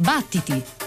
Battiti!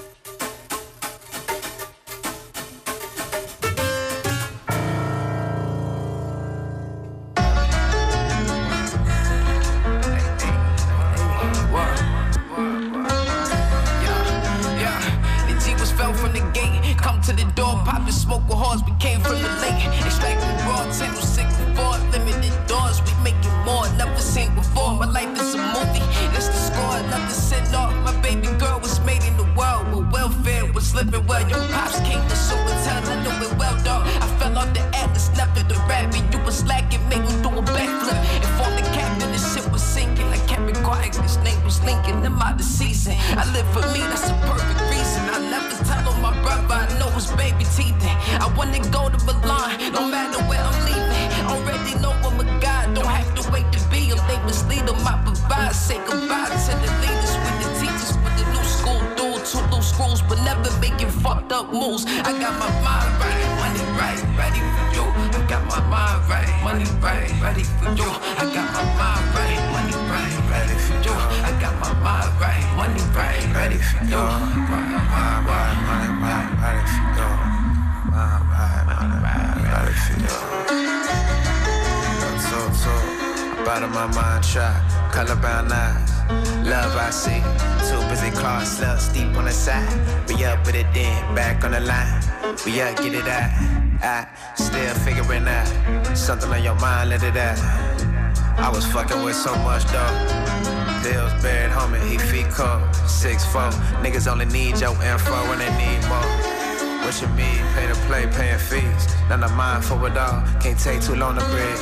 It all. Can't take too long to breathe.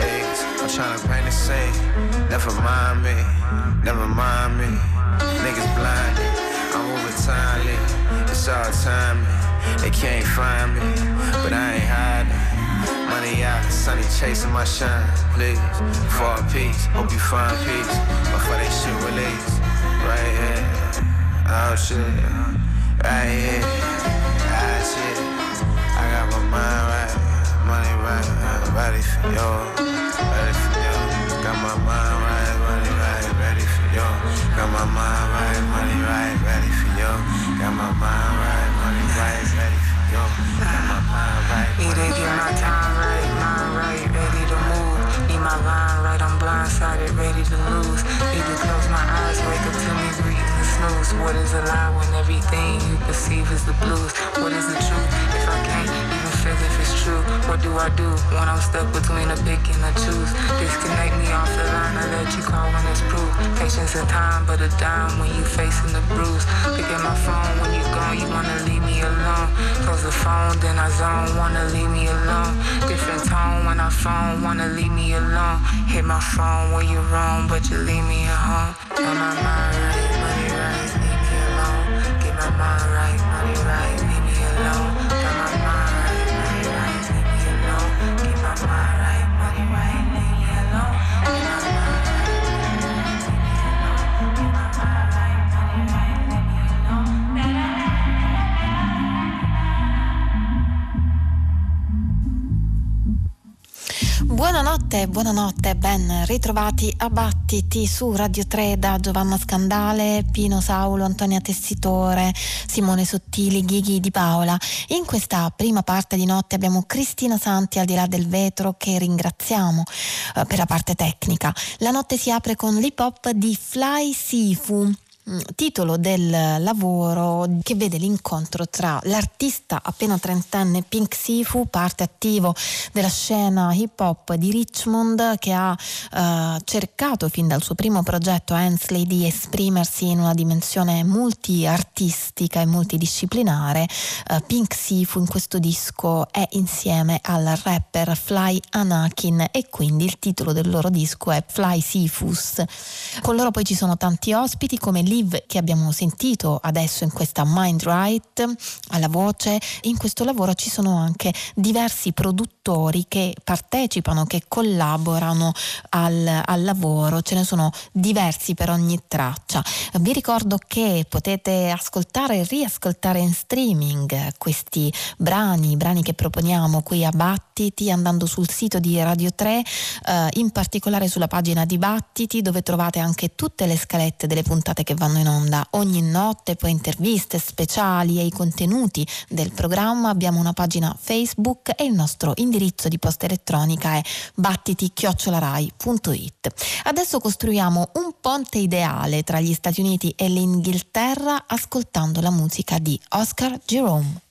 Eggs, I'm trying to paint a scene. Never mind me, never mind me. Niggas blinded, I'm moving timely. It's all timing. They can't find me, but I ain't hiding. Money out, sunny chasing my shine. Please, for a piece, hope you find peace before they shit release. Right here. Oh shit, right here, ah shit. Ready for you, ready for you. Got my mind right, money right, ready for you. Got my mind right, money right, ready for you. Got my mind right, money right, ready for you. Got my mind right. Need to get my time right, mind right, ready to move. Need my line right, I'm blindsided, ready to lose. Need to close my eyes, wake up to me breathing the snooze. What is a lie when everything you perceive is the blues? What is the truth if I can't if it's true? What do I do when I'm stuck between a pick and a choose? Disconnect me off the line, I let you call when it's proof. Patience and time, but a dime when you facing the bruise. Pick up my phone when you gone, you wanna leave me alone. Close the phone, then I zone, wanna leave me alone. Different tone when I phone, wanna leave me alone. Hit my phone when you wrong, but you leave me at home. On my mind, right, money right, leave me alone. Get my mind right, Buonanotte, buonanotte, ben ritrovati a Battiti su Radio 3 da Giovanna Scandale, Pino Saulo, Antonia Tessitore, Simone Sottili, Ghighi Di Paola. In questa prima parte di notte abbiamo Cristina Santi al di là del vetro che ringraziamo eh, per la parte tecnica. La notte si apre con l'hip hop di Fly Sifu titolo del lavoro che vede l'incontro tra l'artista appena trentenne Pink Sifu, parte attivo della scena hip hop di Richmond che ha eh, cercato fin dal suo primo progetto Hensley di esprimersi in una dimensione multiartistica e multidisciplinare. Eh, Pink Sifu in questo disco è insieme al rapper Fly Anakin e quindi il titolo del loro disco è Fly Sifus. Con loro poi ci sono tanti ospiti come Lee Live che abbiamo sentito adesso in questa Mind Right alla voce. In questo lavoro ci sono anche diversi produttori che partecipano, che collaborano al, al lavoro, ce ne sono diversi per ogni traccia. Vi ricordo che potete ascoltare e riascoltare in streaming questi brani, brani che proponiamo qui a Batti Battiti andando sul sito di Radio 3, eh, in particolare sulla pagina di Battiti dove trovate anche tutte le scalette delle puntate che vanno in onda ogni notte, poi interviste speciali e i contenuti del programma. Abbiamo una pagina Facebook e il nostro indirizzo di posta elettronica è battiti-rai.it. Adesso costruiamo un ponte ideale tra gli Stati Uniti e l'Inghilterra ascoltando la musica di Oscar Jerome.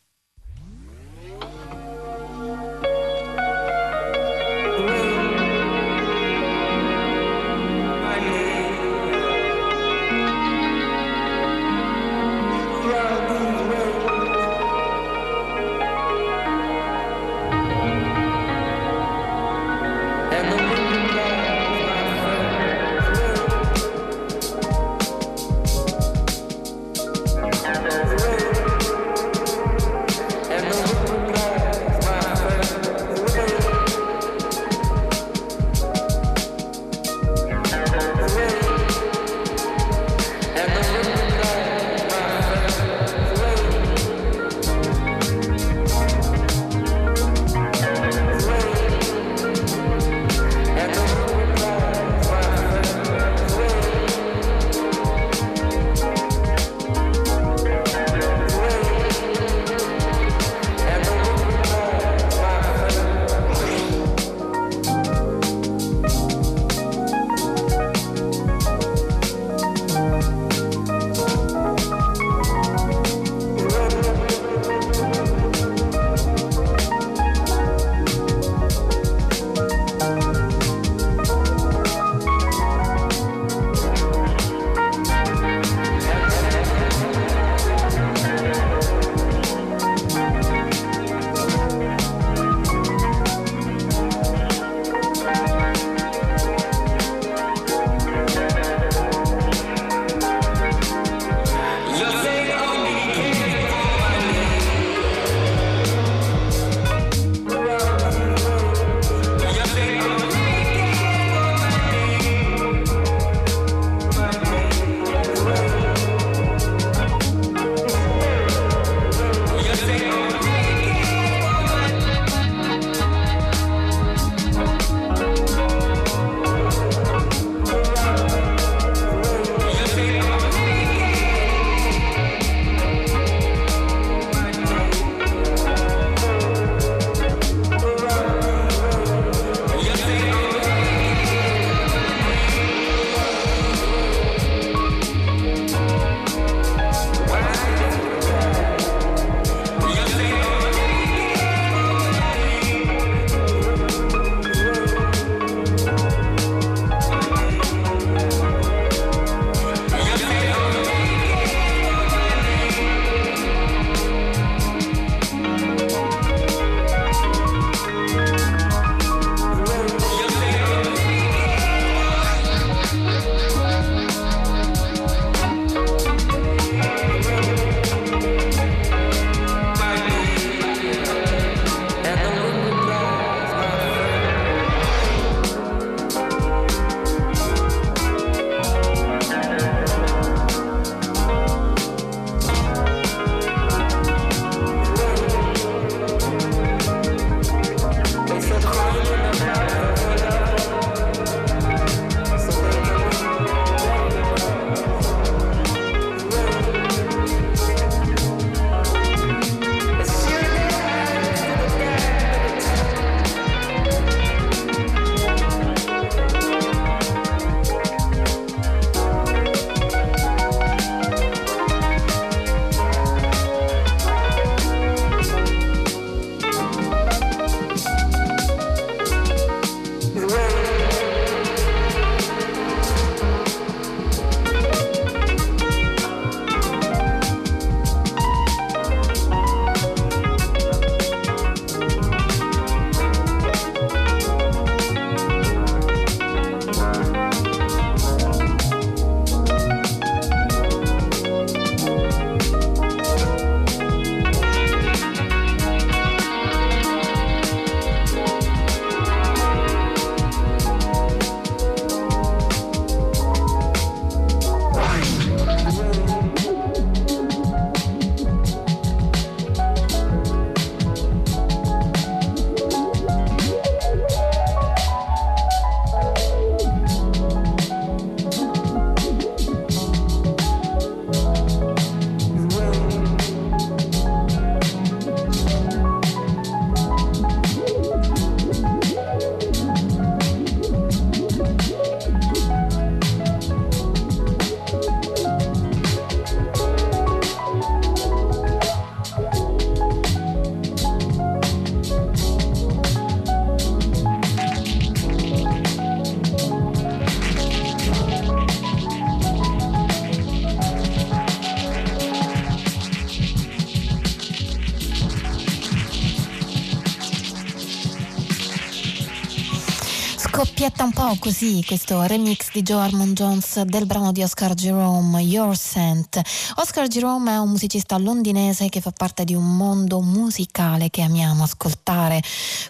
Scoppietta un po' così questo remix di Joe Armond Jones del brano di Oscar Jerome, Your Scent. Oscar Jerome è un musicista londinese che fa parte di un mondo musicale che amiamo ascoltare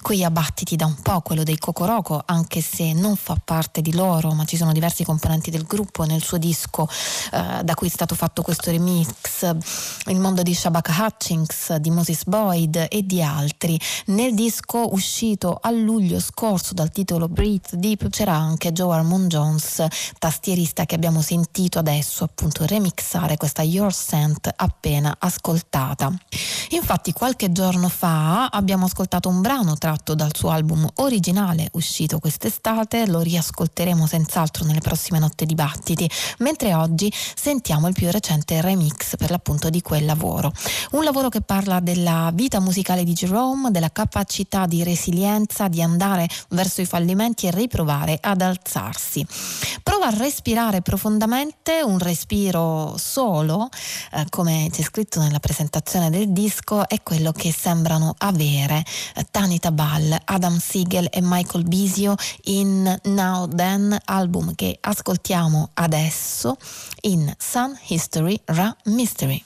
qui a da un po', quello dei Cocoroco, anche se non fa parte di loro, ma ci sono diversi componenti del gruppo nel suo disco eh, da cui è stato fatto questo remix, il mondo di Shabaka Hutchings, di Moses Boyd e di altri. Nel disco uscito a luglio scorso dal titolo Breathe Deep c'era anche Joe Armond Jones, tastierista che abbiamo sentito adesso appunto remixare questa Your Scent appena ascoltata. Infatti qualche giorno fa abbiamo ascoltato un brano tratto dal suo album originale uscito quest'estate, lo riascolteremo senz'altro nelle prossime notte dibattiti, mentre oggi sentiamo il più recente remix per l'appunto di quel lavoro. Un lavoro che parla della vita musicale di Jerome, della capacità di resilienza, di andare verso i fallimenti e riprovare ad alzarsi. Prova a respirare profondamente, un respiro solo, eh, come c'è scritto nella presentazione del disco, è quello che sembrano avere eh, Tanita Ball, Adam Siegel e Michael Bisio in Now Then, album che ascoltiamo adesso in Sun History Ra Mystery.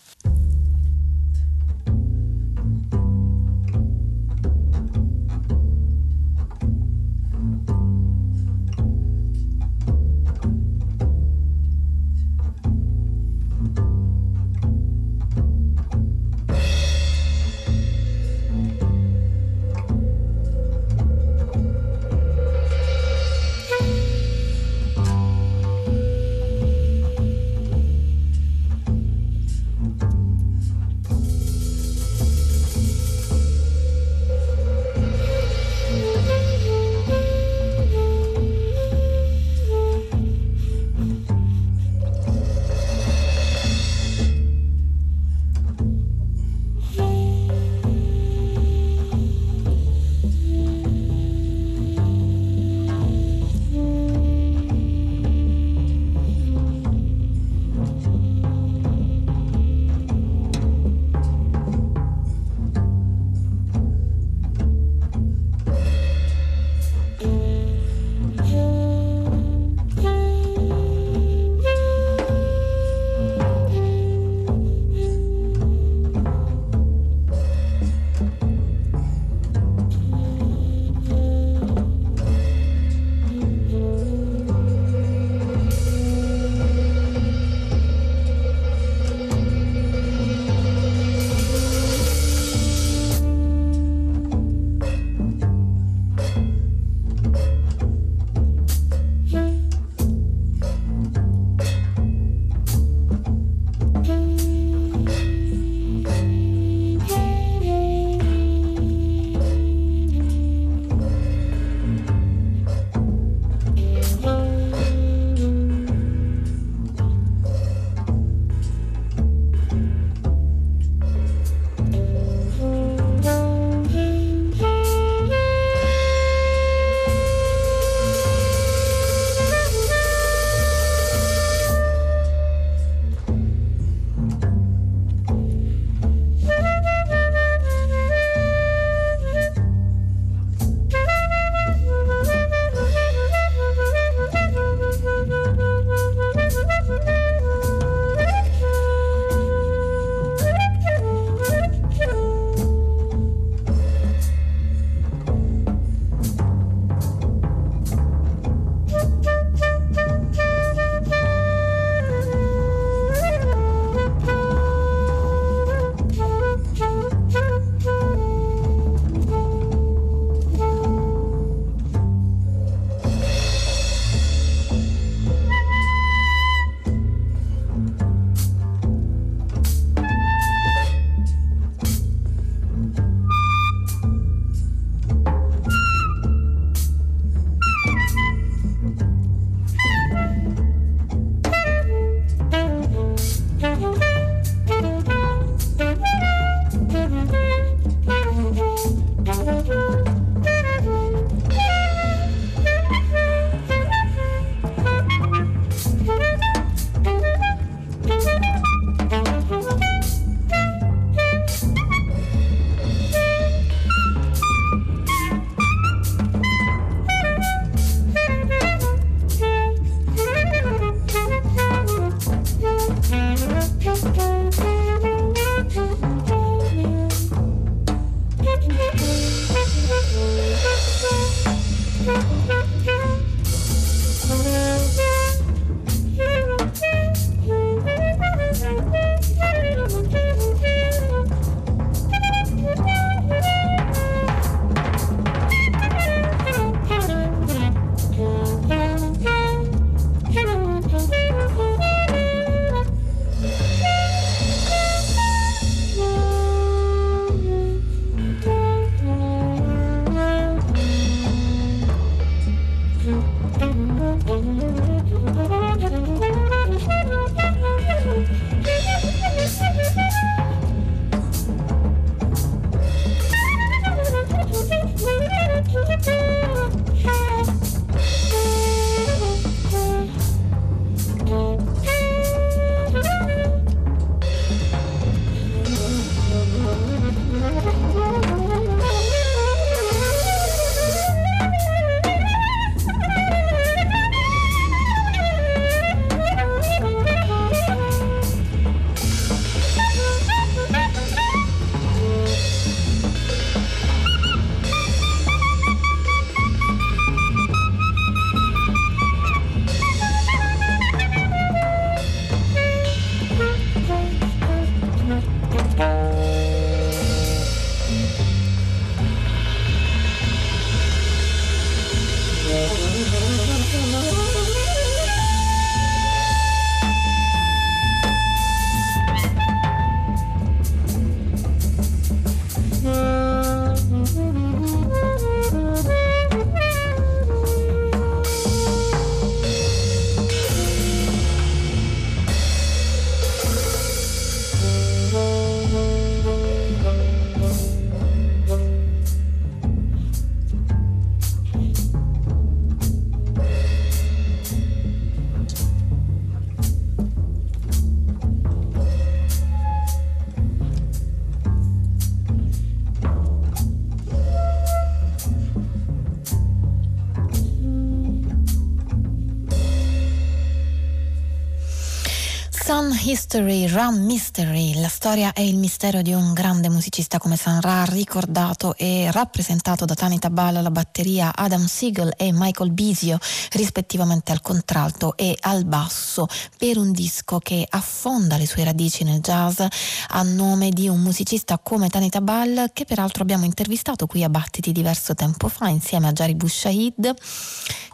Sun History, Run Mystery, la storia e il mistero di un grande musicista come San Ra, ricordato e rappresentato da Tani Tabal alla batteria, Adam Siegel e Michael Bisio, rispettivamente al contralto e al basso, per un disco che affonda le sue radici nel jazz a nome di un musicista come Tani Tabal, che peraltro abbiamo intervistato qui a Battiti diverso tempo fa insieme a Jari Bushahid,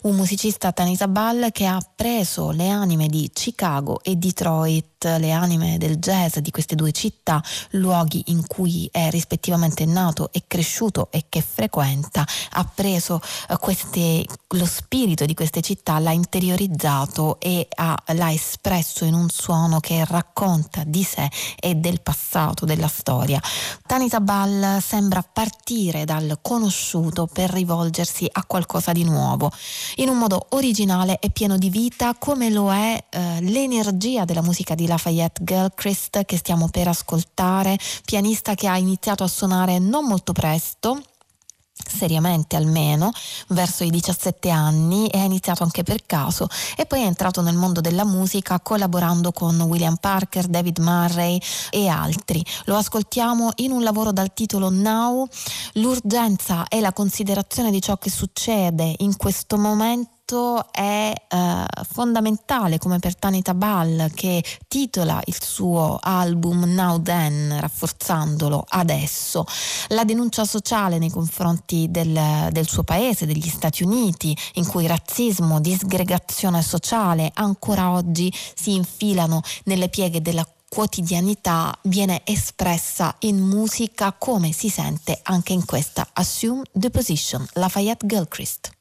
un musicista Tani Tabal che ha preso le anime di Chicago e Detroit, le anime del jazz di queste due città, luoghi in cui è rispettivamente nato e cresciuto e che frequenta, ha preso eh, queste, lo spirito di queste città, l'ha interiorizzato e ha, l'ha espresso in un suono che racconta di sé e del passato, della storia. Tani Tabal sembra partire dal conosciuto per rivolgersi a qualcosa di nuovo, in un modo originale e pieno di vita come lo è eh, l'energia della musica di Lafayette Gilchrist che stiamo per ascoltare, pianista che ha iniziato a suonare non molto presto seriamente almeno verso i 17 anni e ha iniziato anche per caso e poi è entrato nel mondo della musica collaborando con William Parker, David Murray e altri. Lo ascoltiamo in un lavoro dal titolo Now, l'urgenza e la considerazione di ciò che succede in questo momento fatto è eh, fondamentale come per Tani Tabal che titola il suo album Now Then rafforzandolo adesso la denuncia sociale nei confronti del, del suo paese, degli Stati Uniti in cui razzismo, disgregazione sociale ancora oggi si infilano nelle pieghe della quotidianità viene espressa in musica come si sente anche in questa Assume the Position Lafayette Gilchrist.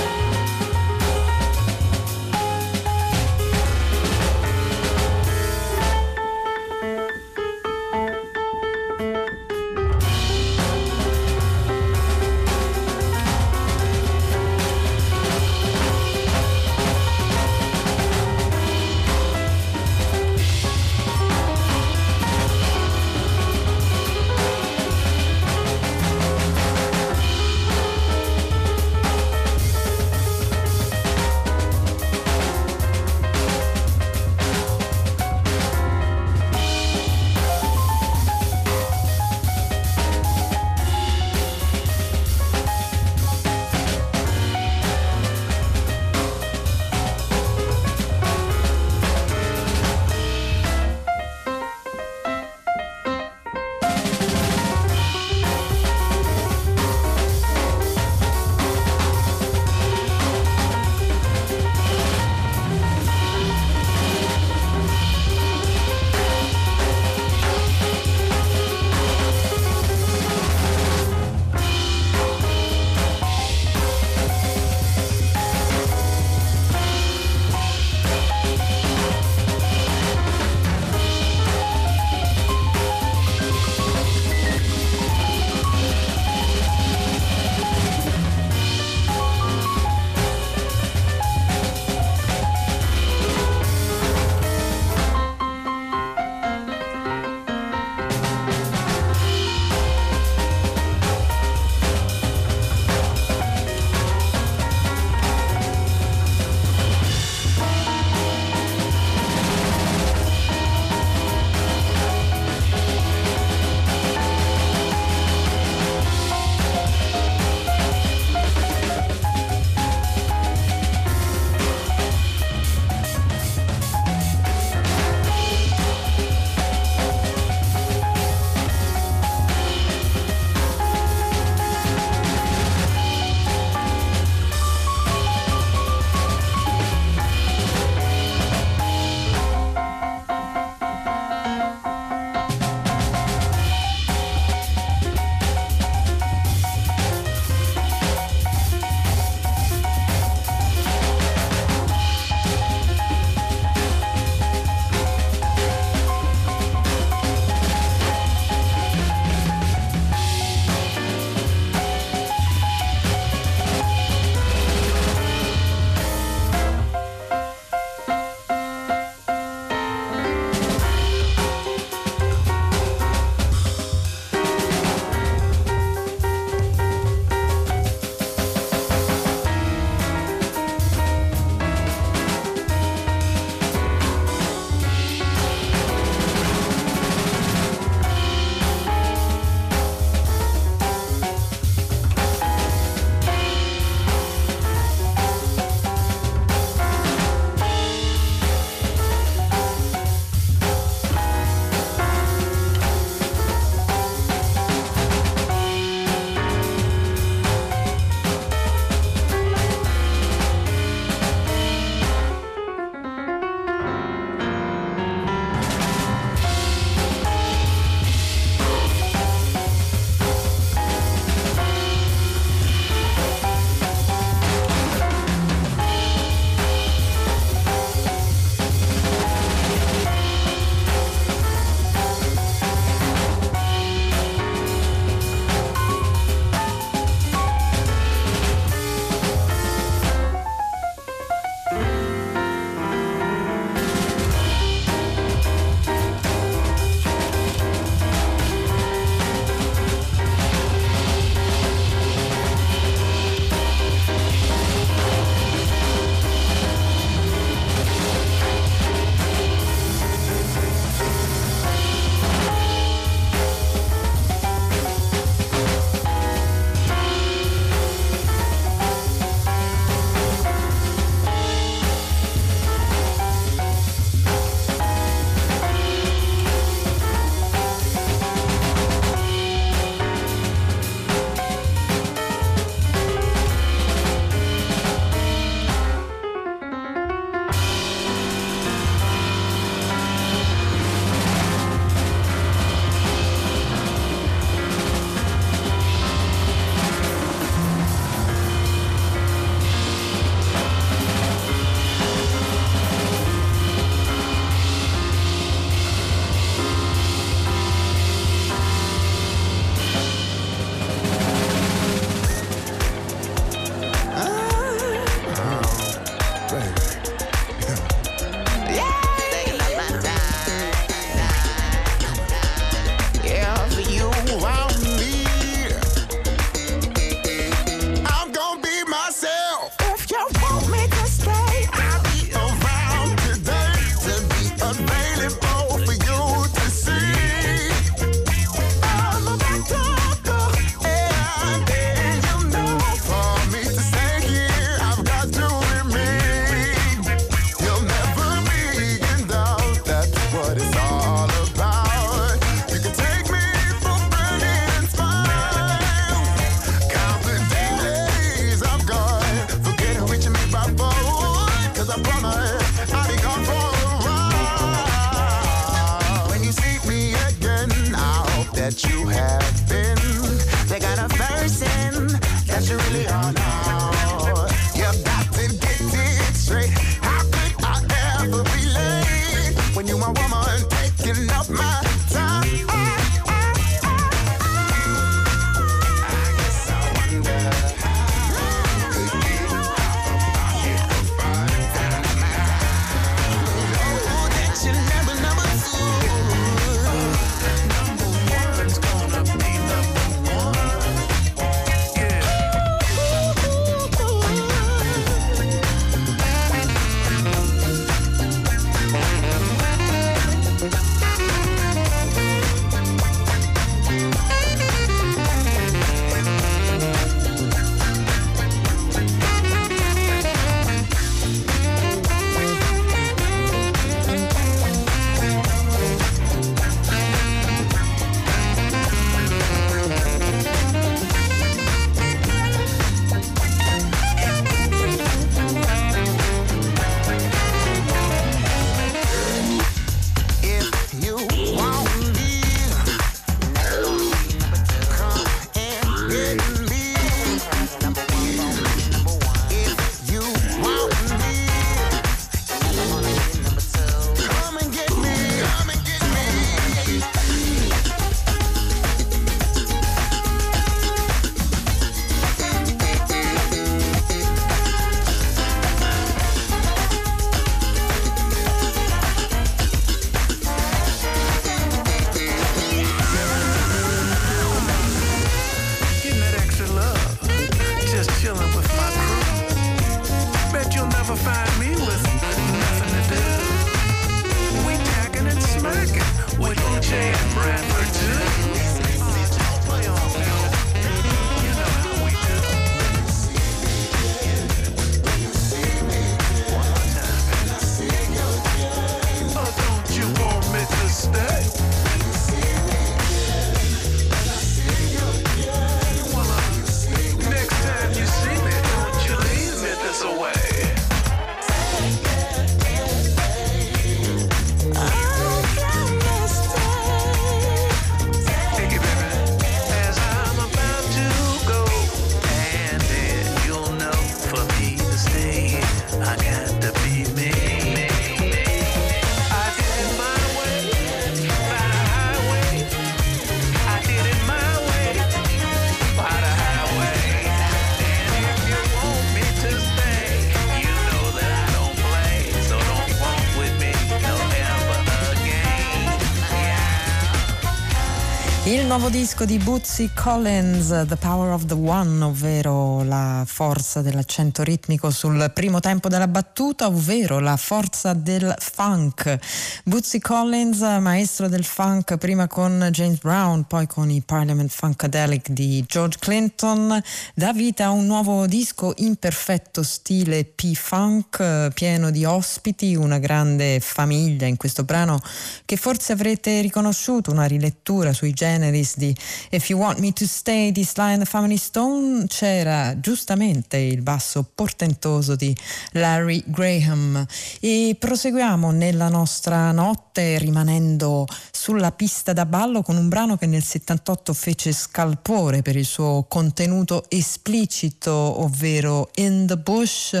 Nuovo disco di Bootsy Collins, The Power of the One, ovvero la forza dell'accento ritmico sul primo tempo della battuta, ovvero la forza del funk. Bootsy Collins, maestro del funk, prima con James Brown, poi con i Parliament Funkadelic di George Clinton, dà vita a un nuovo disco in perfetto stile P-Funk, pieno di ospiti, una grande famiglia in questo brano che forse avrete riconosciuto, una rilettura sui generi Davis di If You Want Me to Stay di Sly and the Family Stone c'era giustamente il basso portentoso di Larry Graham. E proseguiamo nella nostra notte rimanendo sulla pista da ballo con un brano che nel 78 fece scalpore per il suo contenuto esplicito ovvero In the Bush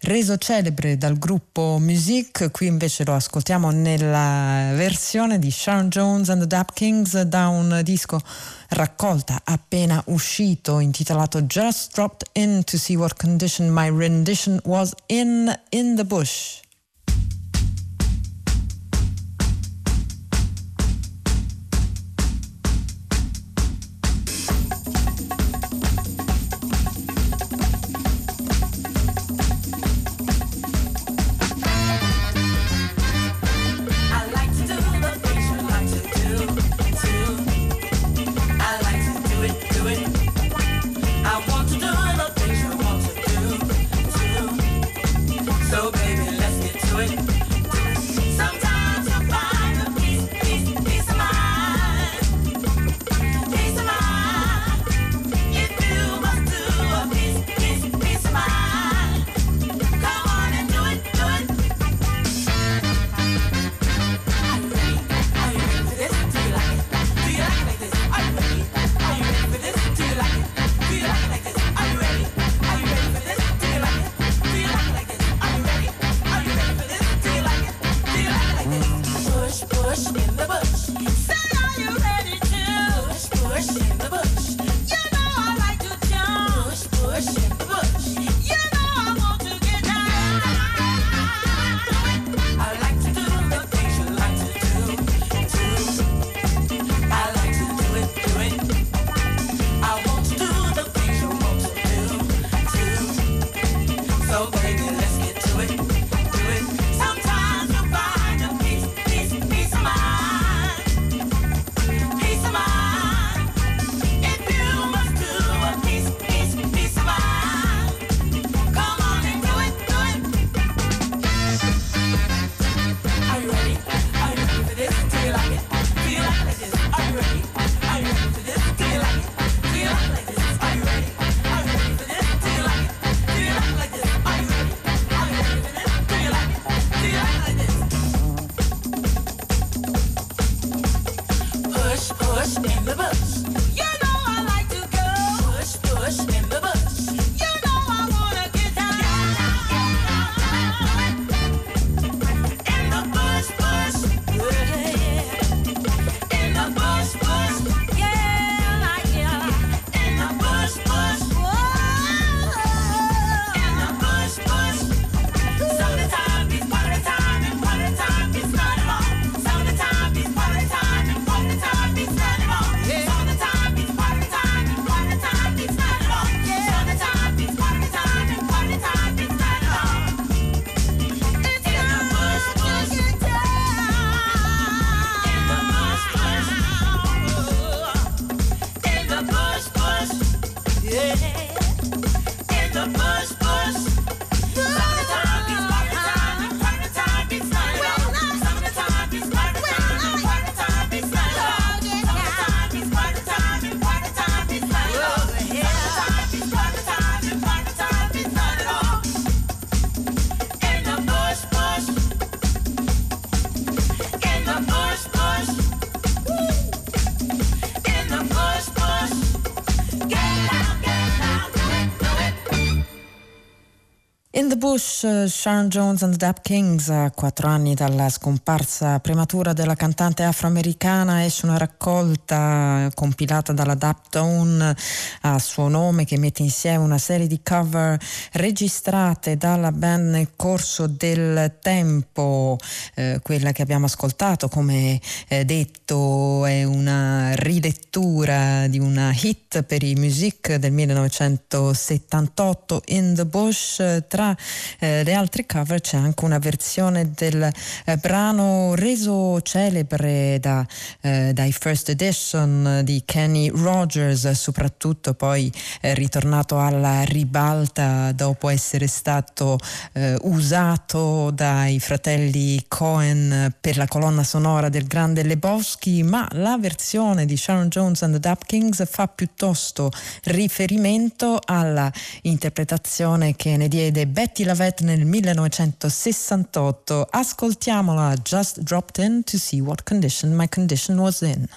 reso celebre dal gruppo Music qui invece lo ascoltiamo nella versione di Sharon Jones and the Dap Kings da un disco raccolta appena uscito intitolato Just Dropped In to See What Condition My Rendition Was In In the Bush. Sharon Jones and the Dap Kings, a quattro anni dalla scomparsa prematura della cantante afroamericana, esce una raccolta compilata dalla Dap Tone a suo nome che mette insieme una serie di cover registrate dalla band nel corso del tempo. Eh, quella che abbiamo ascoltato, come eh, detto, è una rilettura di una hit per i music del 1978, In the Bush tra eh, le altre cover c'è anche una versione del eh, brano reso celebre da, eh, dai First Edition di Kenny Rogers, soprattutto poi eh, ritornato alla ribalta dopo essere stato eh, usato dai fratelli Cohen per la colonna sonora del grande Lebowski, ma la versione di Sharon Jones and the Dap Kings fa piuttosto riferimento alla interpretazione che ne diede Betty Lavette nel 1968. Ascoltiamola Just Dropped In to see what condition my condition was in.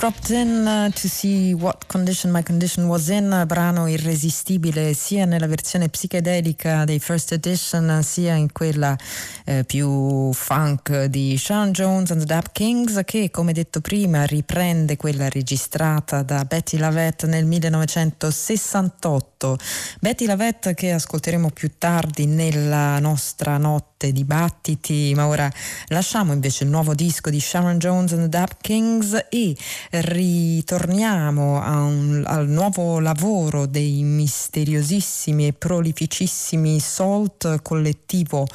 Dropped in uh, to see what condition my condition was in, brano irresistibile sia nella versione psichedelica dei first edition sia in quella eh, più funk di Sean Jones and the Dap Kings che come detto prima riprende quella registrata da Betty Lavette nel 1968. Betty Lavette che ascolteremo più tardi nella nostra notte dibattiti, ma ora lasciamo invece il nuovo disco di Sharon Jones and the Dap Kings e ritorniamo un, al nuovo lavoro dei misteriosissimi e prolificissimi Salt, collettivo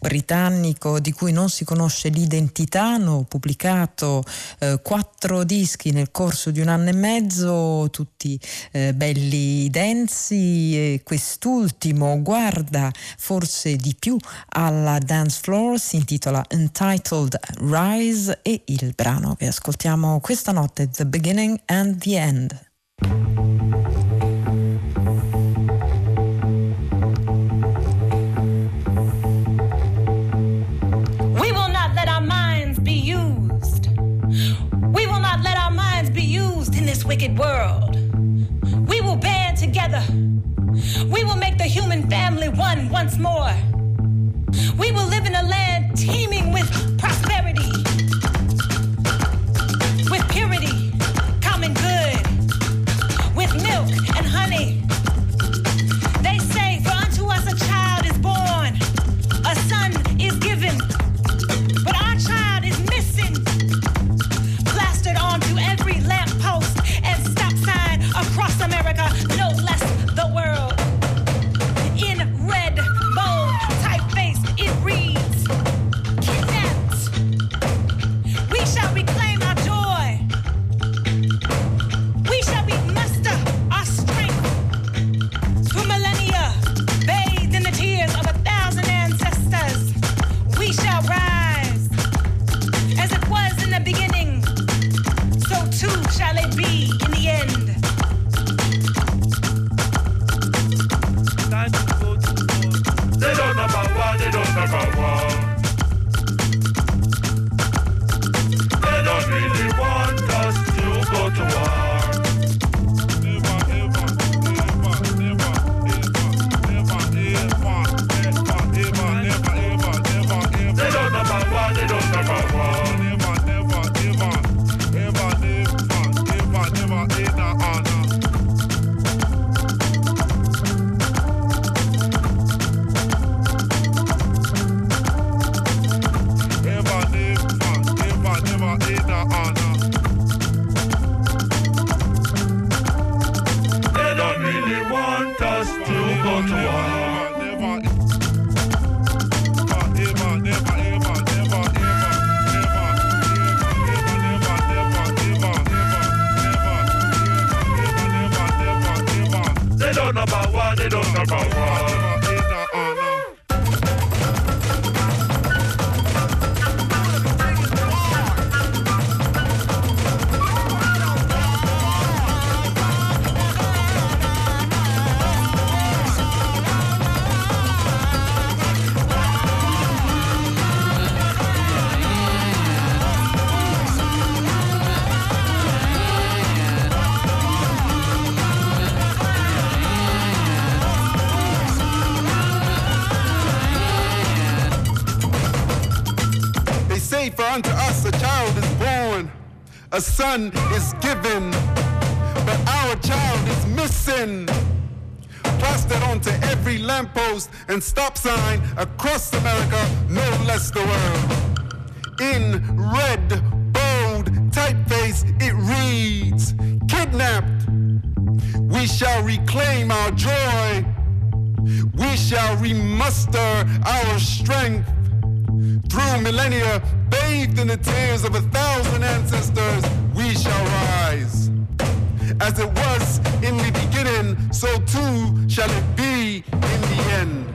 britannico di cui non si conosce l'identità. Hanno pubblicato eh, quattro dischi nel corso di un anno e mezzo, tutti eh, belli densi e quest'ultimo guarda forse di più alla la dance floor, si intitola Entitled Rise e il brano che ascoltiamo questa notte, The Beginning and the End. Wicked world. We will band together. We will make the human family one once more. We will live in a land teeming with son is given, but our child is missing. Plastered onto every lamppost and stop sign across America, no less the world. In red, bold typeface, it reads Kidnapped. We shall reclaim our joy. We shall remuster our strength through millennia, bathed in the tears of a thousand ancestors, we shall rise. As it was in the beginning, so too shall it be in the end.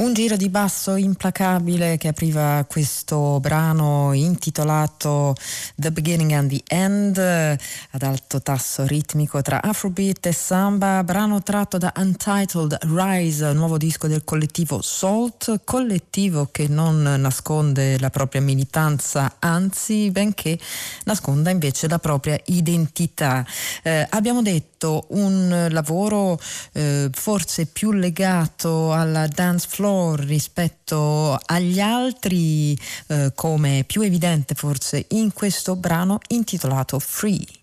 Un giro di basso implacabile che apriva questo brano intitolato The Beginning and the End ad alto tasso ritmico tra Afrobeat e samba, brano tratto da Untitled Rise, nuovo disco del collettivo Salt, collettivo che non nasconde la propria militanza, anzi benché nasconda invece la propria identità. Eh, abbiamo detto un lavoro eh, forse più legato alla dance floor rispetto agli altri, eh, come più evidente forse in questo brano intitolato Free.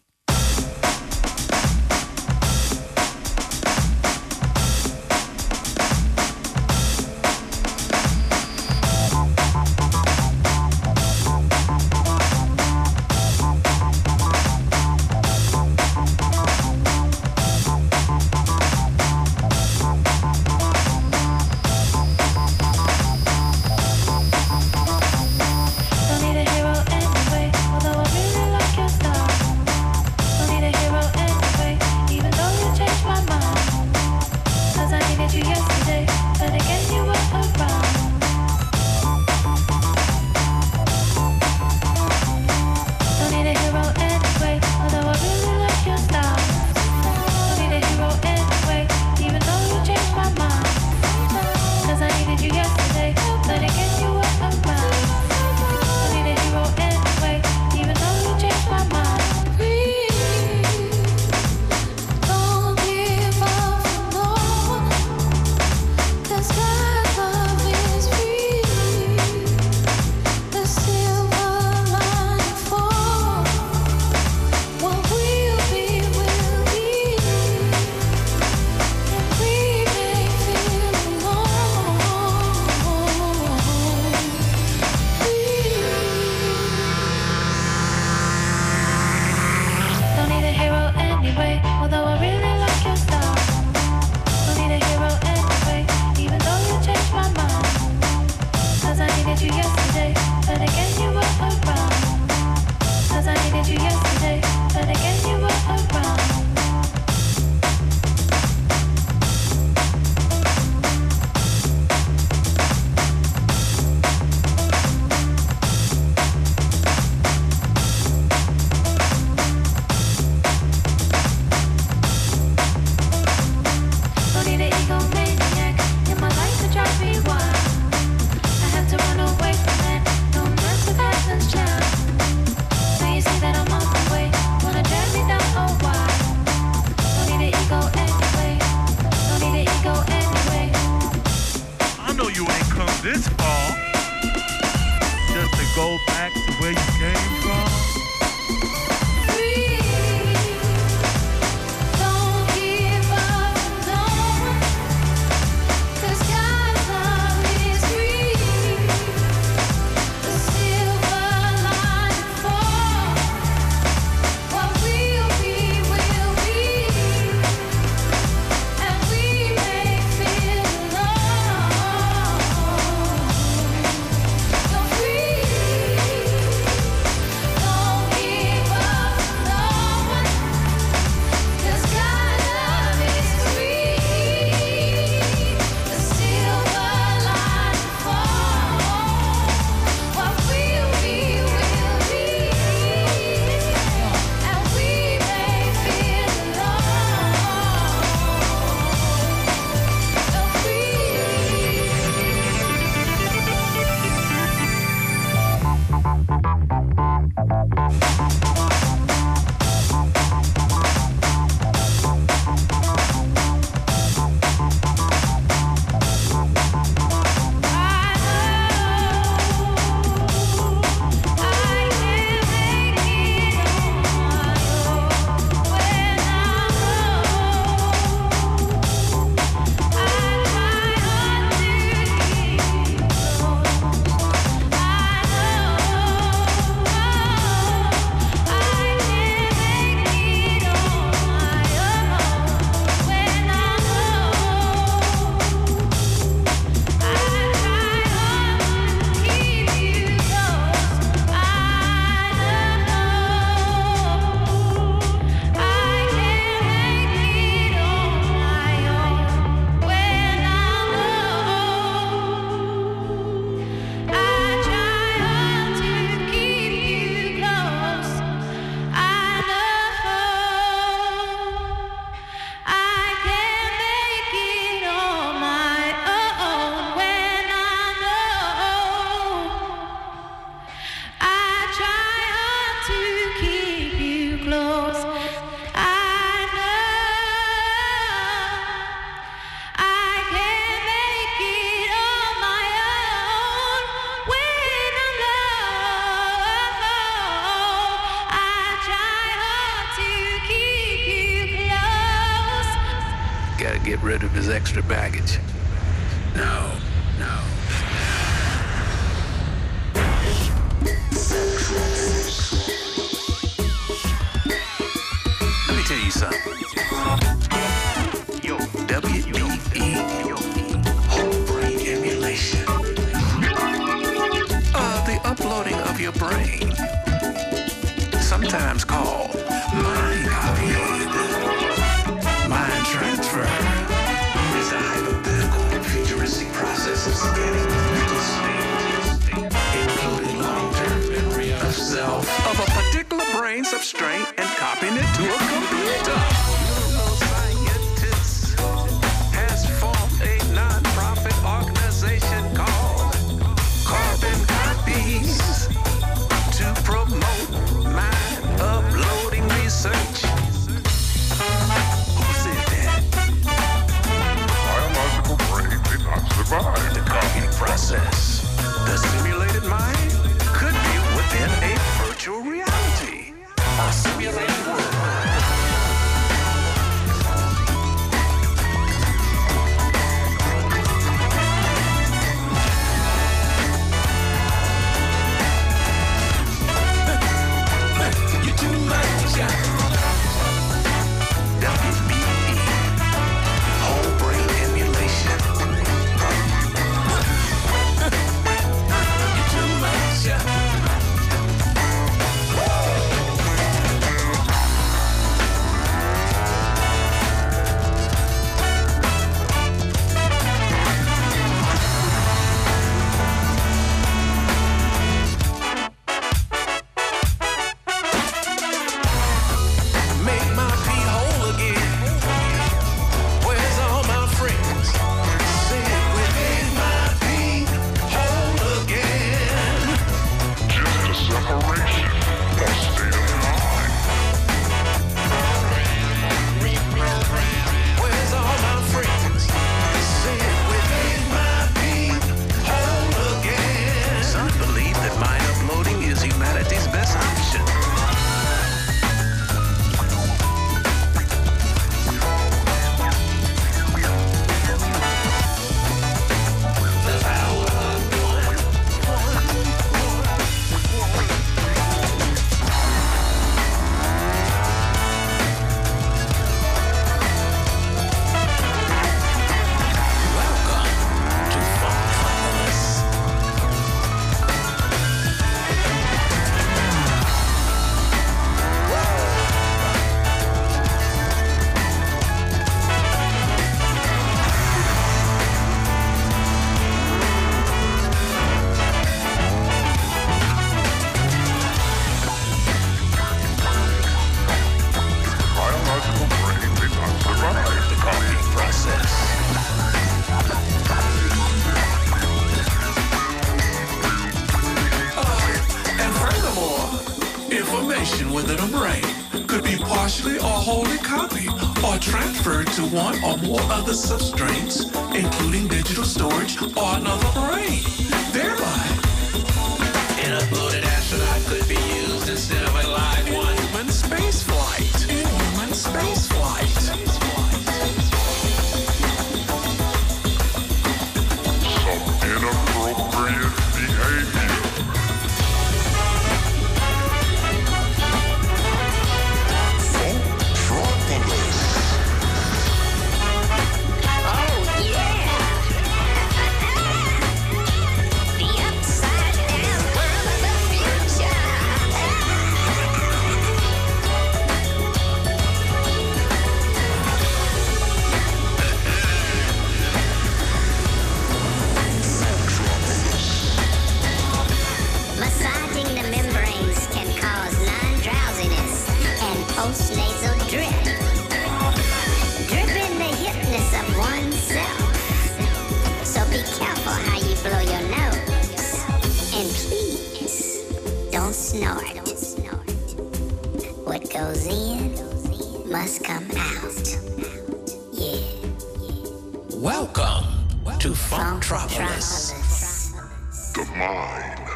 The mind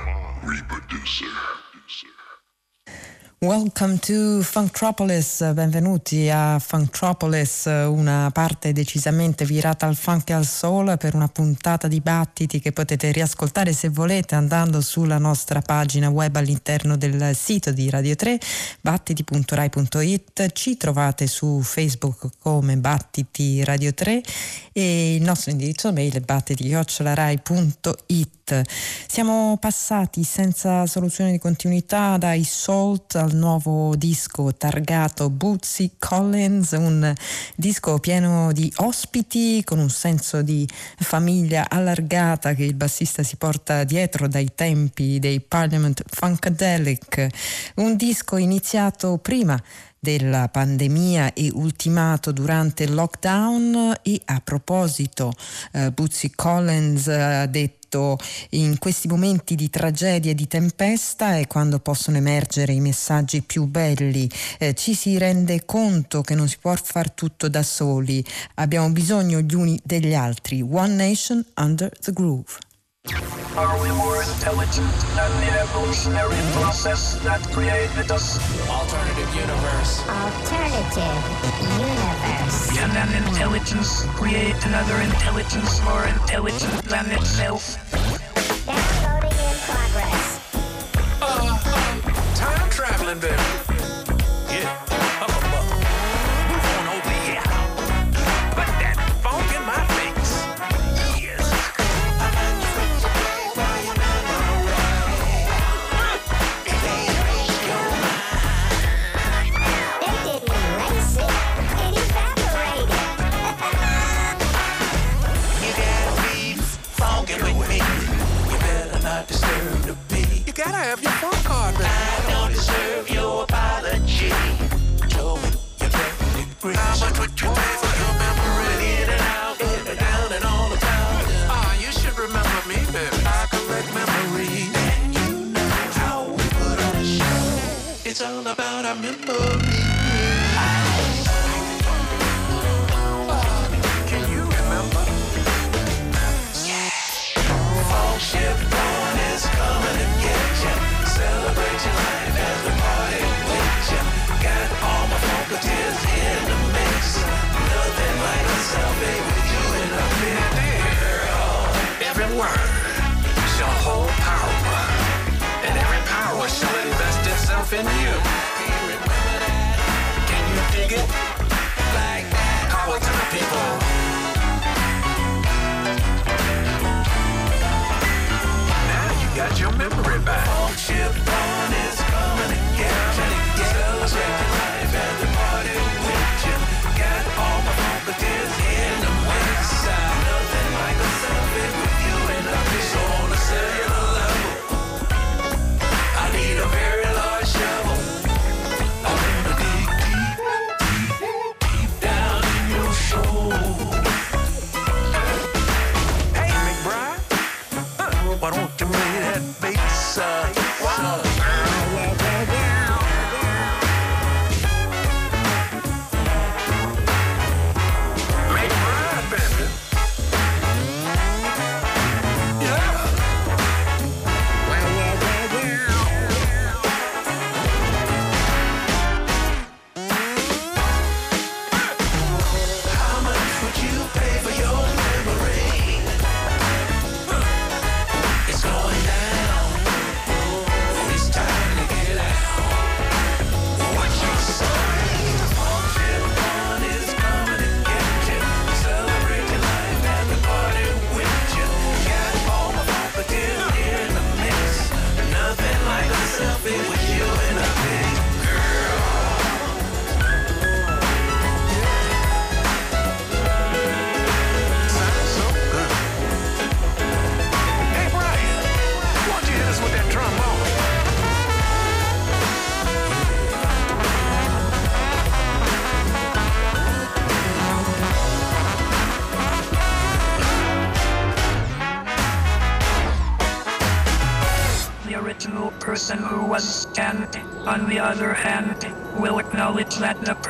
reproducer. Welcome to Funktropolis, benvenuti a Funktropolis, una parte decisamente virata al funk e al soul per una puntata di battiti che potete riascoltare se volete andando sulla nostra pagina web all'interno del sito di Radio 3, battiti.rai.it, ci trovate su Facebook come Battiti Radio 3 e il nostro indirizzo mail è battiti.rai.it. Siamo passati senza soluzione di continuità dai Salt al nuovo disco targato Bootsy Collins, un disco pieno di ospiti con un senso di famiglia allargata che il bassista si porta dietro dai tempi dei Parliament Funkadelic, un disco iniziato prima della pandemia e ultimato durante il lockdown. E a proposito eh, Bootsy Collins ha detto in questi momenti di tragedia e di tempesta è quando possono emergere i messaggi più belli. Eh, ci si rende conto che non si può far tutto da soli. Abbiamo bisogno gli uni degli altri. One Nation Under the Groove Are we more intelligent than the evolutionary process that created us? Alternative universe. Alternative universe. Can an intelligence create another intelligence more intelligent than itself? Downloading in progress. Uh, time traveling, baby. Gotta have your funk card, baby. I don't deserve your apology. Joe, you better agree. How much would you pay for your memory? In and out, in and down and all the time. Ah, you should remember me, baby. I collect memories. And you know how we put on a show. It's all about our memories.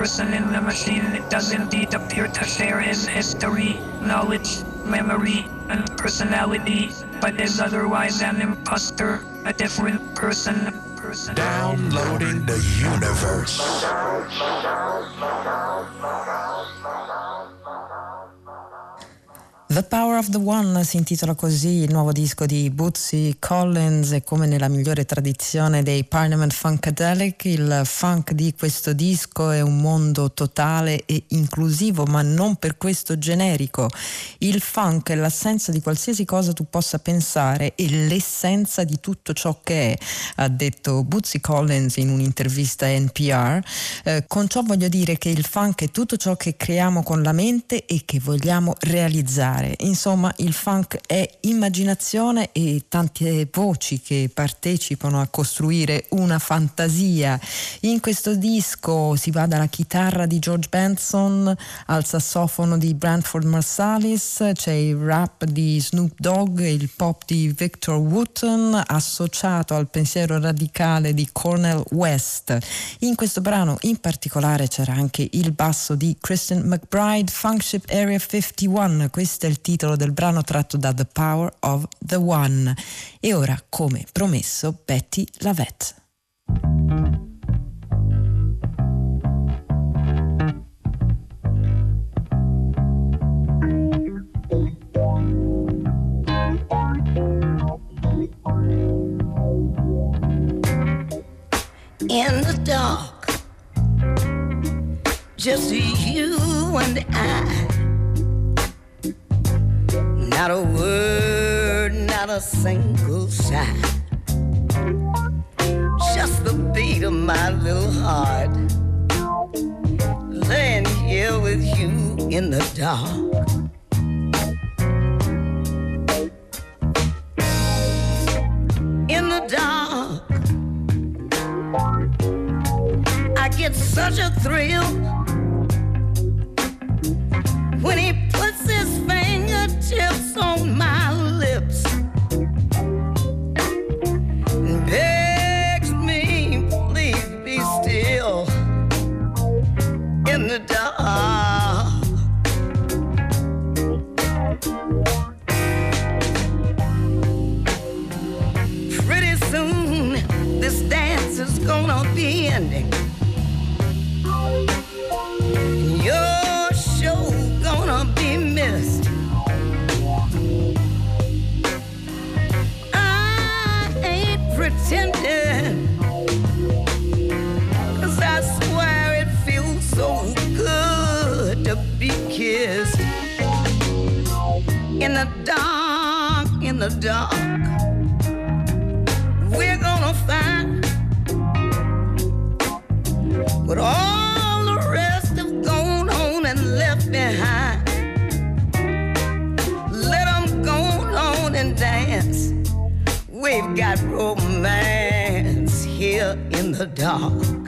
Person in the machine it does indeed appear to share his history, knowledge, memory, and personality, but is otherwise an imposter, a different person. person. Downloading the universe. The Power of the One si intitola così il nuovo disco di Bootsy Collins e come nella migliore tradizione dei Parliament Funkadelic il funk di questo disco è un mondo totale e inclusivo ma non per questo generico. Il funk è l'assenza di qualsiasi cosa tu possa pensare e l'essenza di tutto ciò che è, ha detto Bootsy Collins in un'intervista a NPR. Eh, con ciò voglio dire che il funk è tutto ciò che creiamo con la mente e che vogliamo realizzare fare. Insomma, il funk è immaginazione e tante voci che partecipano a costruire una fantasia. In questo disco si va dalla chitarra di George Benson al sassofono di Brantford Marsalis, c'è il rap di Snoop Dogg e il pop di Victor Wooten associato al pensiero radicale di Cornel West. In questo brano in particolare c'era anche il basso di Christian McBride, Funkship Area 51. Questo è il titolo del brano tratto da The Power of the One. E ora, come promesso, Betty Lavette. in the dark. Just you and I. Not a word, not a single sigh. Just the beat of my little heart. Laying here with you in the dark. In the dark. I get such a thrill when he fingertips on my lips begs me, please be still in the dark. Pretty soon, this dance is gonna be ending. In the dark, in the dark. We're gonna find what all the rest have gone on and left behind. Let them go on and dance. We've got romance here in the dark.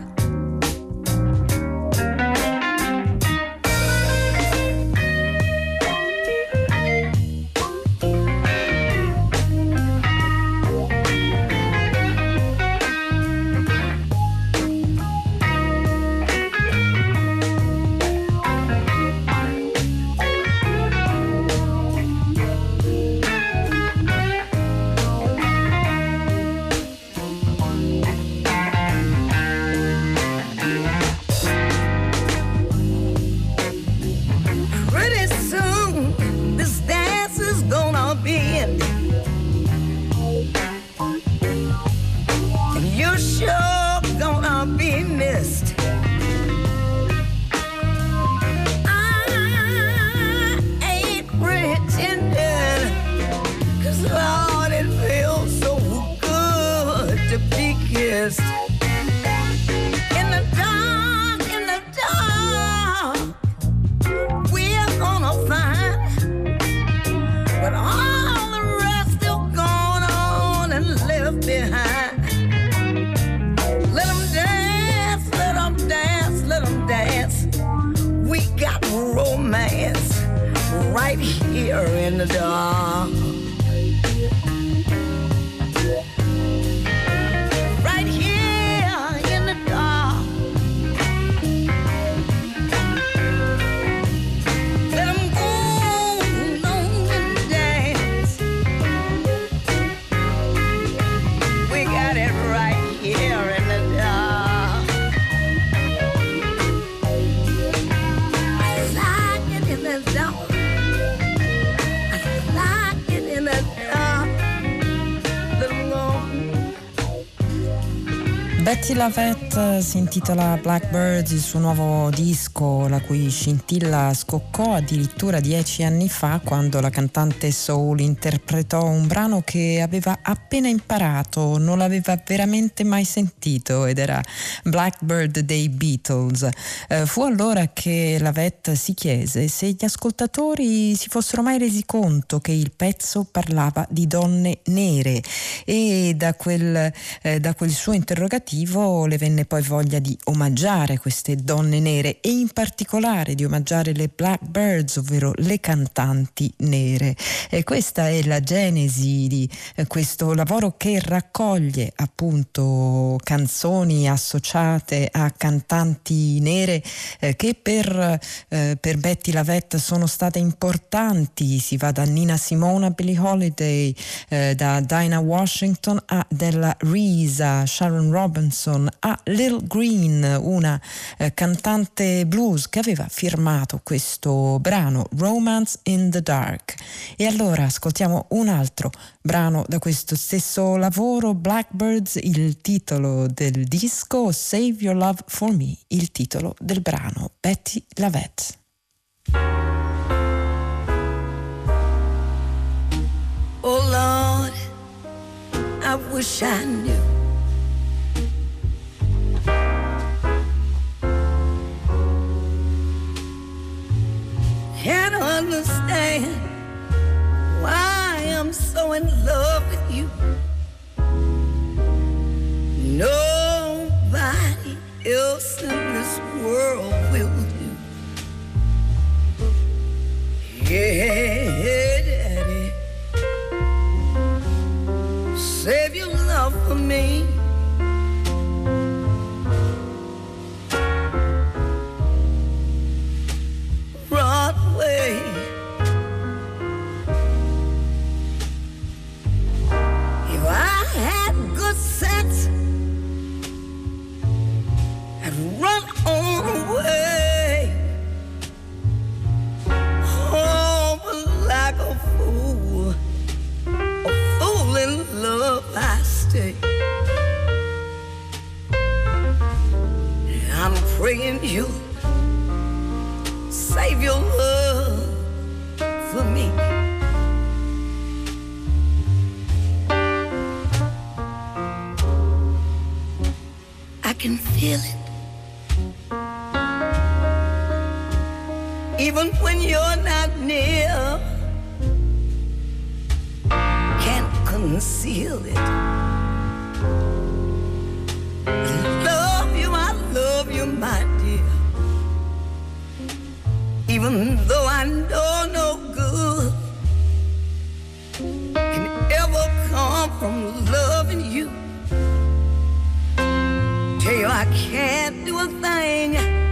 The dark. Betty Lavette si intitola Blackbirds, il suo nuovo disco, la cui scintilla scoccò addirittura dieci anni fa quando la cantante soul interpretò un brano che aveva appena imparato, non l'aveva veramente mai sentito ed era Blackbird dei Beatles. Eh, fu allora che Lavette si chiese se gli ascoltatori si fossero mai resi conto che il pezzo parlava di donne nere e da quel, eh, da quel suo interrogativo le venne poi voglia di omaggiare queste donne nere e in particolare di omaggiare le Blackbirds, ovvero le cantanti nere. E questa è la genesi di eh, questo lavoro che raccoglie appunto canzoni associate a cantanti nere eh, che per, eh, per Betty Lavette sono state importanti. Si va da Nina Simone a Billie Holiday, da Dinah Washington a Della Risa, Sharon Robinson a Lil Green, una cantante blues che aveva firmato questo brano Romance in the Dark. E allora ascoltiamo un altro brano da questo stesso lavoro, Blackbirds, il titolo del disco, Save Your Love for Me, il titolo del brano, Betty Lavette. Oh Lord, I wish I knew can't understand why I'm so in love with you. Nobody else in this world will do. Yeah, Daddy, save your love for me. Broadway. If I had good sense, I'd run on away. But like a fool, a fool in love, I stay. I'm praying you save your love I can feel it. Even when you're not near, can't conceal it. I love you, I love you, my dear. Even though I know no good can ever come from loving you. Tell you I can't do a thing.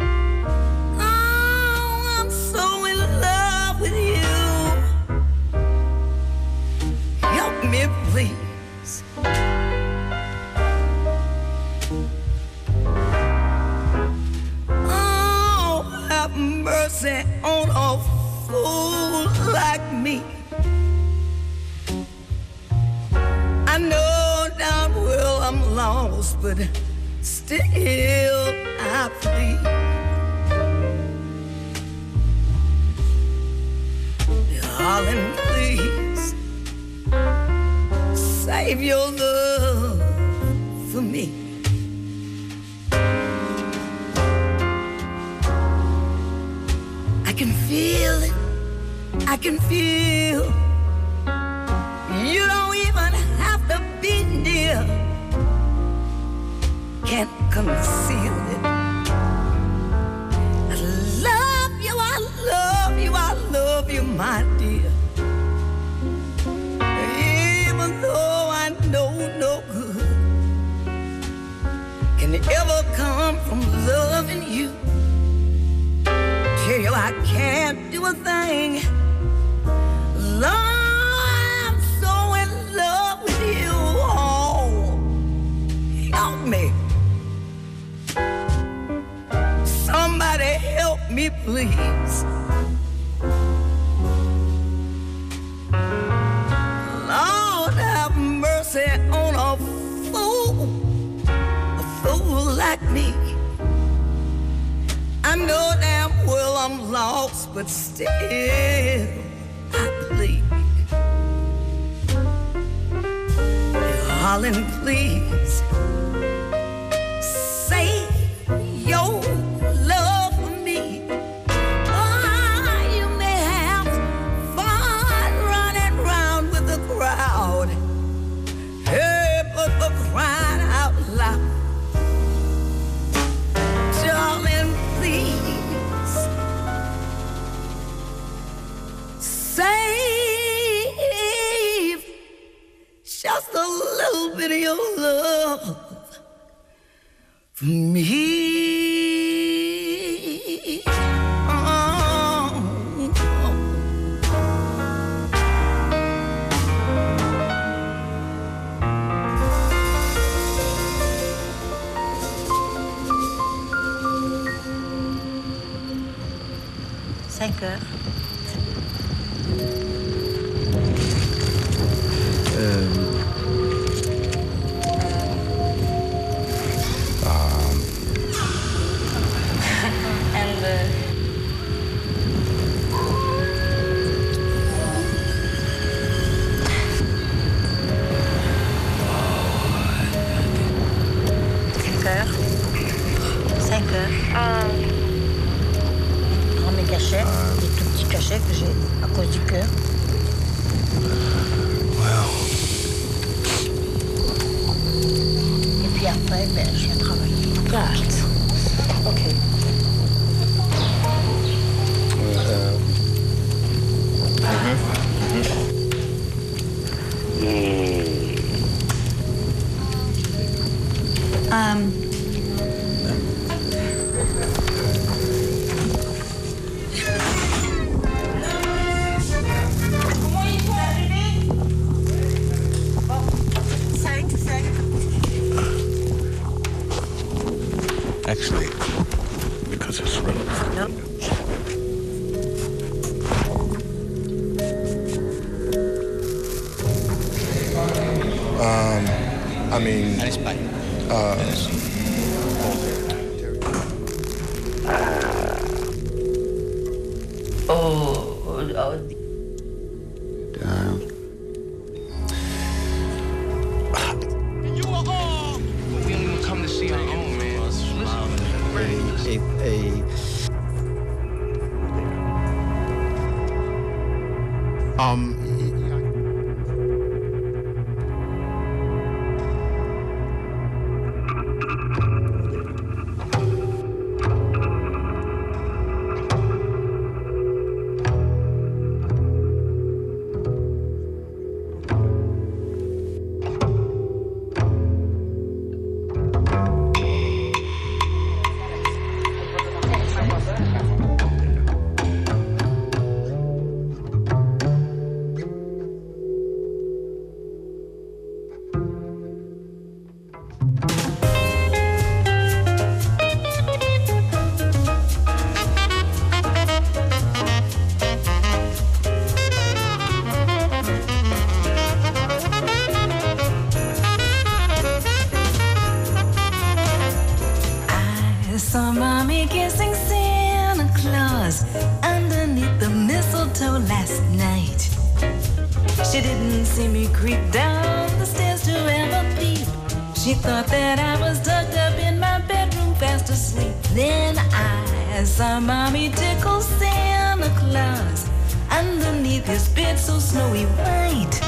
She thought that I was tucked up in my bedroom fast asleep. Then I saw mommy tickle Santa Claus underneath his beard so snowy white.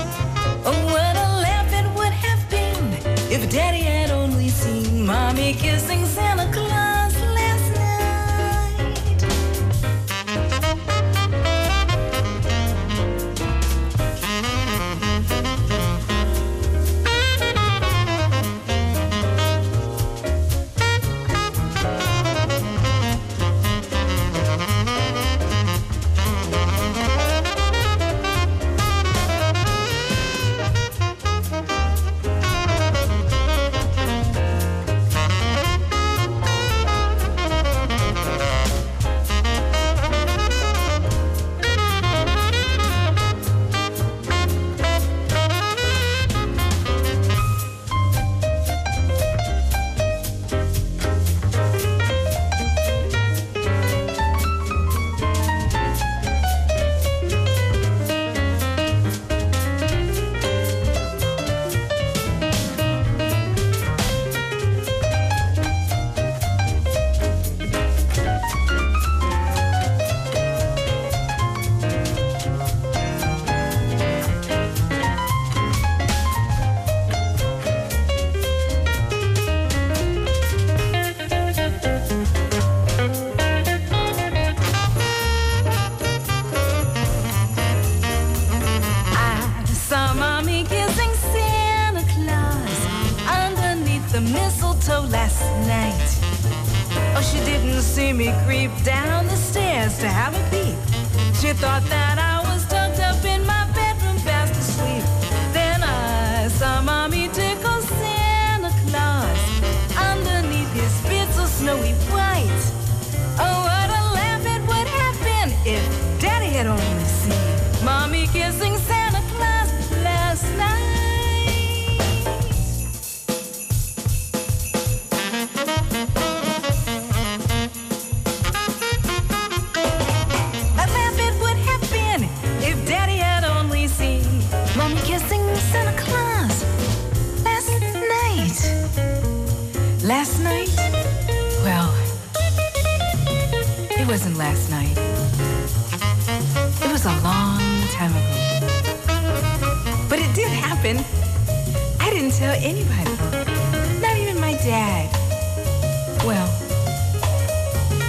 Oh, what a laugh it would have been if daddy had only seen mommy kissing Santa Claus.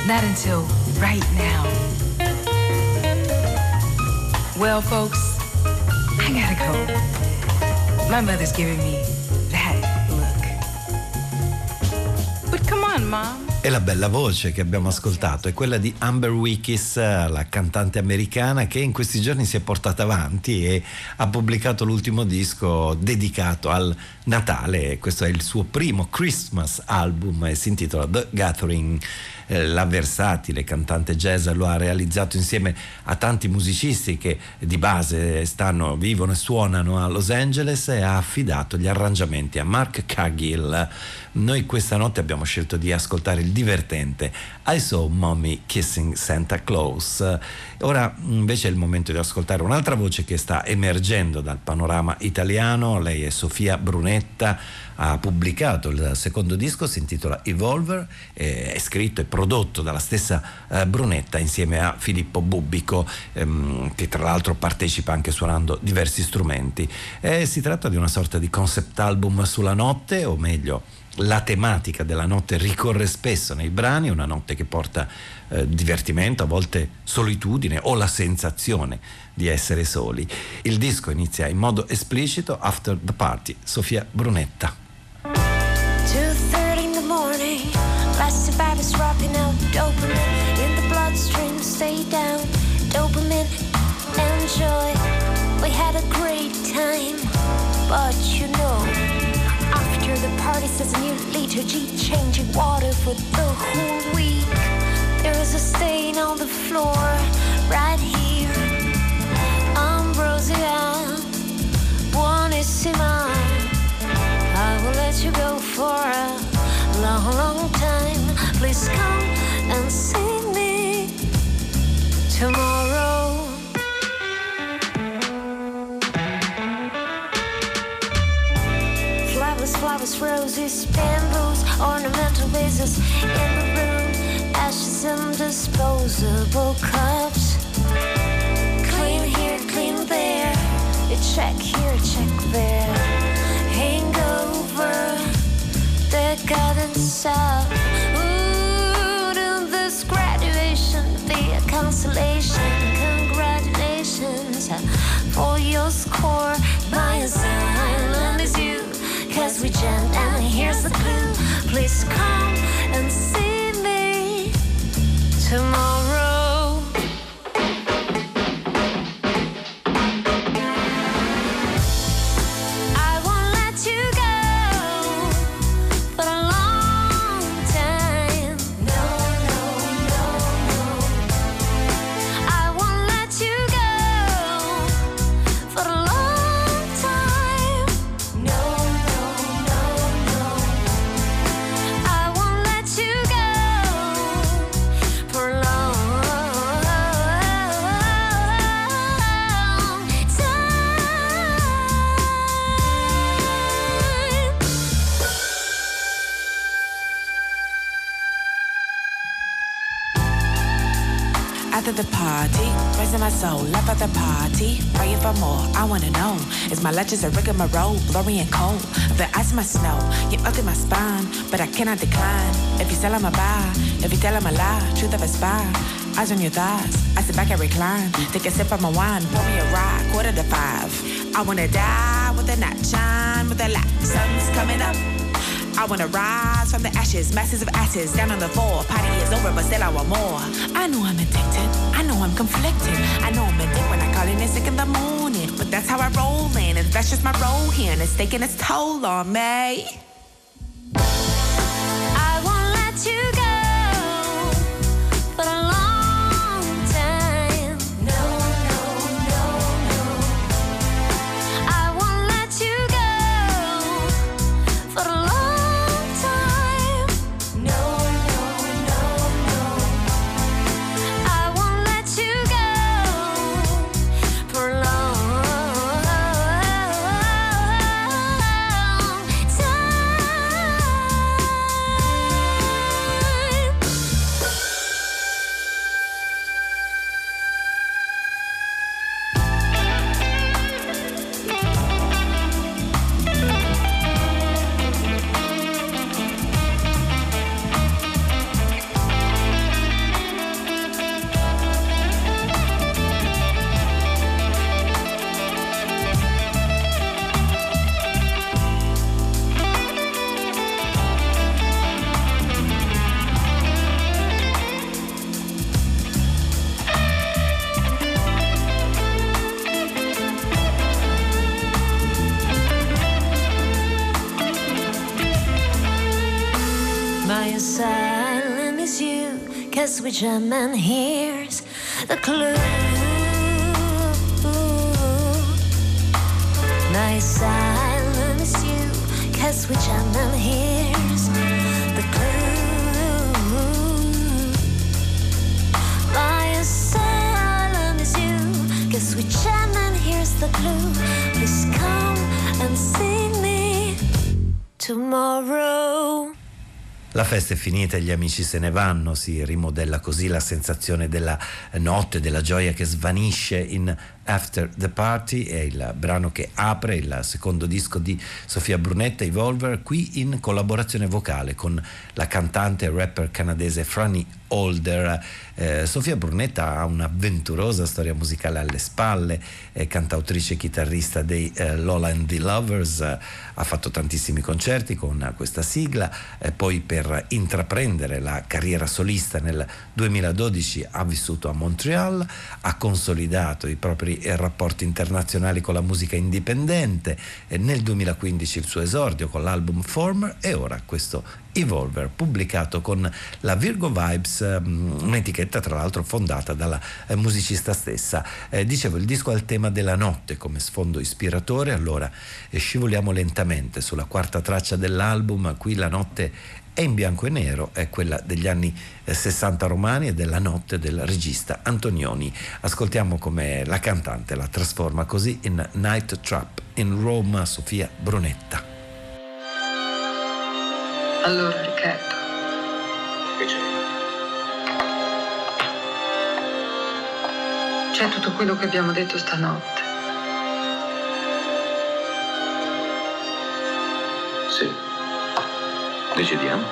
Not until right now. Well, folks, I gotta go. My mother's giving me that look. But come on, Mom. E la bella voce che abbiamo ascoltato è quella di Amber Wickes, la cantante americana che in questi giorni si è portata avanti e ha pubblicato l'ultimo disco dedicato al Natale. Questo è il suo primo Christmas album e si intitola The Gathering. Eh, La versatile cantante jazz lo ha realizzato insieme a tanti musicisti che di base stanno, vivono e suonano a Los Angeles e ha affidato gli arrangiamenti a Mark Cargill. Noi questa notte abbiamo scelto di ascoltare il divertente I Saw Mommy Kissing Santa Claus. Ora invece è il momento di ascoltare un'altra voce che sta emergendo dal panorama italiano. Lei è Sofia Brunetta, ha pubblicato il secondo disco, si intitola Evolver, eh, è scritto e prodotto dalla stessa eh, Brunetta insieme a Filippo Bubbico, ehm, che tra l'altro partecipa anche suonando diversi strumenti. Eh, si tratta di una sorta di concept album sulla notte, o meglio la tematica della notte ricorre spesso nei brani, una notte che porta eh, divertimento, a volte solitudine o la sensazione di essere soli. Il disco inizia in modo esplicito After the Party, Sofia Brunetta. Liturgy Changing water for the whole week There is a stain on the floor Right here Ambrosia Buonissima I will let you go for a long, long time. Please come and see me tomorrow. Flowers, roses, bamboos, ornamental vases in the room, ashes and disposable cups. Clean here, clean there. Check here, check there. Hangover, decadence of. Ooh, to this graduation be a consolation. Congratulations uh, for your score. My asylum cause we jammed. And here's the clue. Please come and see me tomorrow. I wanna know, is my legends a rigmarole, blurry and cold? The ice in my snow, you up in my spine, but I cannot decline. If you sell I'm a buy, if you tell I'm a lie, truth of a spy. Eyes on your thighs, I sit back and recline. Take a sip of my wine, pour me a ride, quarter to five. I wanna die with a night shine, with a light. Sun's coming up. I wanna rise from the ashes, masses of ashes down on the floor. Party is over, but still I want more. I know I'm addicted. I know I'm conflicted. I know I'm addicted when I call in at sick in the morning. That's how I roll and that's just my role here, and it's taking its toll on me. Which hears the clue. My is you, cause which man hears the clue. My is you, cause which man hears the clue. Please come and see me tomorrow. La festa è finita e gli amici se ne vanno, si rimodella così la sensazione della notte, della gioia che svanisce in After the Party, è il brano che apre il secondo disco di Sofia Brunetta, Evolver, qui in collaborazione vocale con la cantante e rapper canadese Franny Holder. Eh, Sofia Brunetta ha un'avventurosa storia musicale alle spalle, è cantautrice e chitarrista dei eh, Lola and the Lovers, ha fatto tantissimi concerti con questa sigla, eh, poi per intraprendere la carriera solista nel 2012 ha vissuto a Montreal, ha consolidato i propri eh, rapporti internazionali con la musica indipendente, nel 2015 il suo esordio con l'album Former e ora questo Evolver, pubblicato con la Virgo Vibes, ehm, un'etichetta tra l'altro fondata dalla eh, musicista stessa. Eh, dicevo, il disco ha il tema della notte come sfondo ispiratore, allora eh, scivoliamo lentamente sulla quarta traccia dell'album, qui la notte è in bianco e nero, è quella degli anni eh, 60 romani e della notte del regista Antonioni. Ascoltiamo come la cantante la trasforma così in Night Trap in Roma Sofia Brunetta. Allora, Riccardo. Che c'è? C'è tutto quello che abbiamo detto stanotte. Sì. Decidiamo.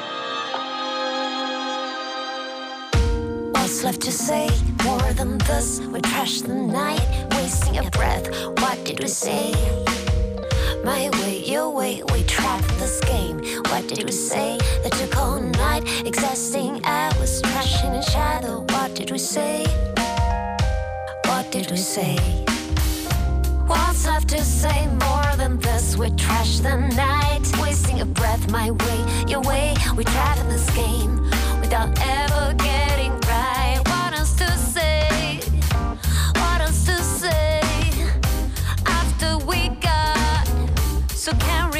What's left to say? More than this, we trashed the night, wasting a breath. What did we say? My way, your way, we trapped this game. What did we say? That took all night, exhausting. I was trashing in shadow. What did we say? What did we say? What's left to say? More than this, We trash the night, wasting a breath. My way, your way, we trapped this game without ever getting right. What else to say? What else to say? After we got so carried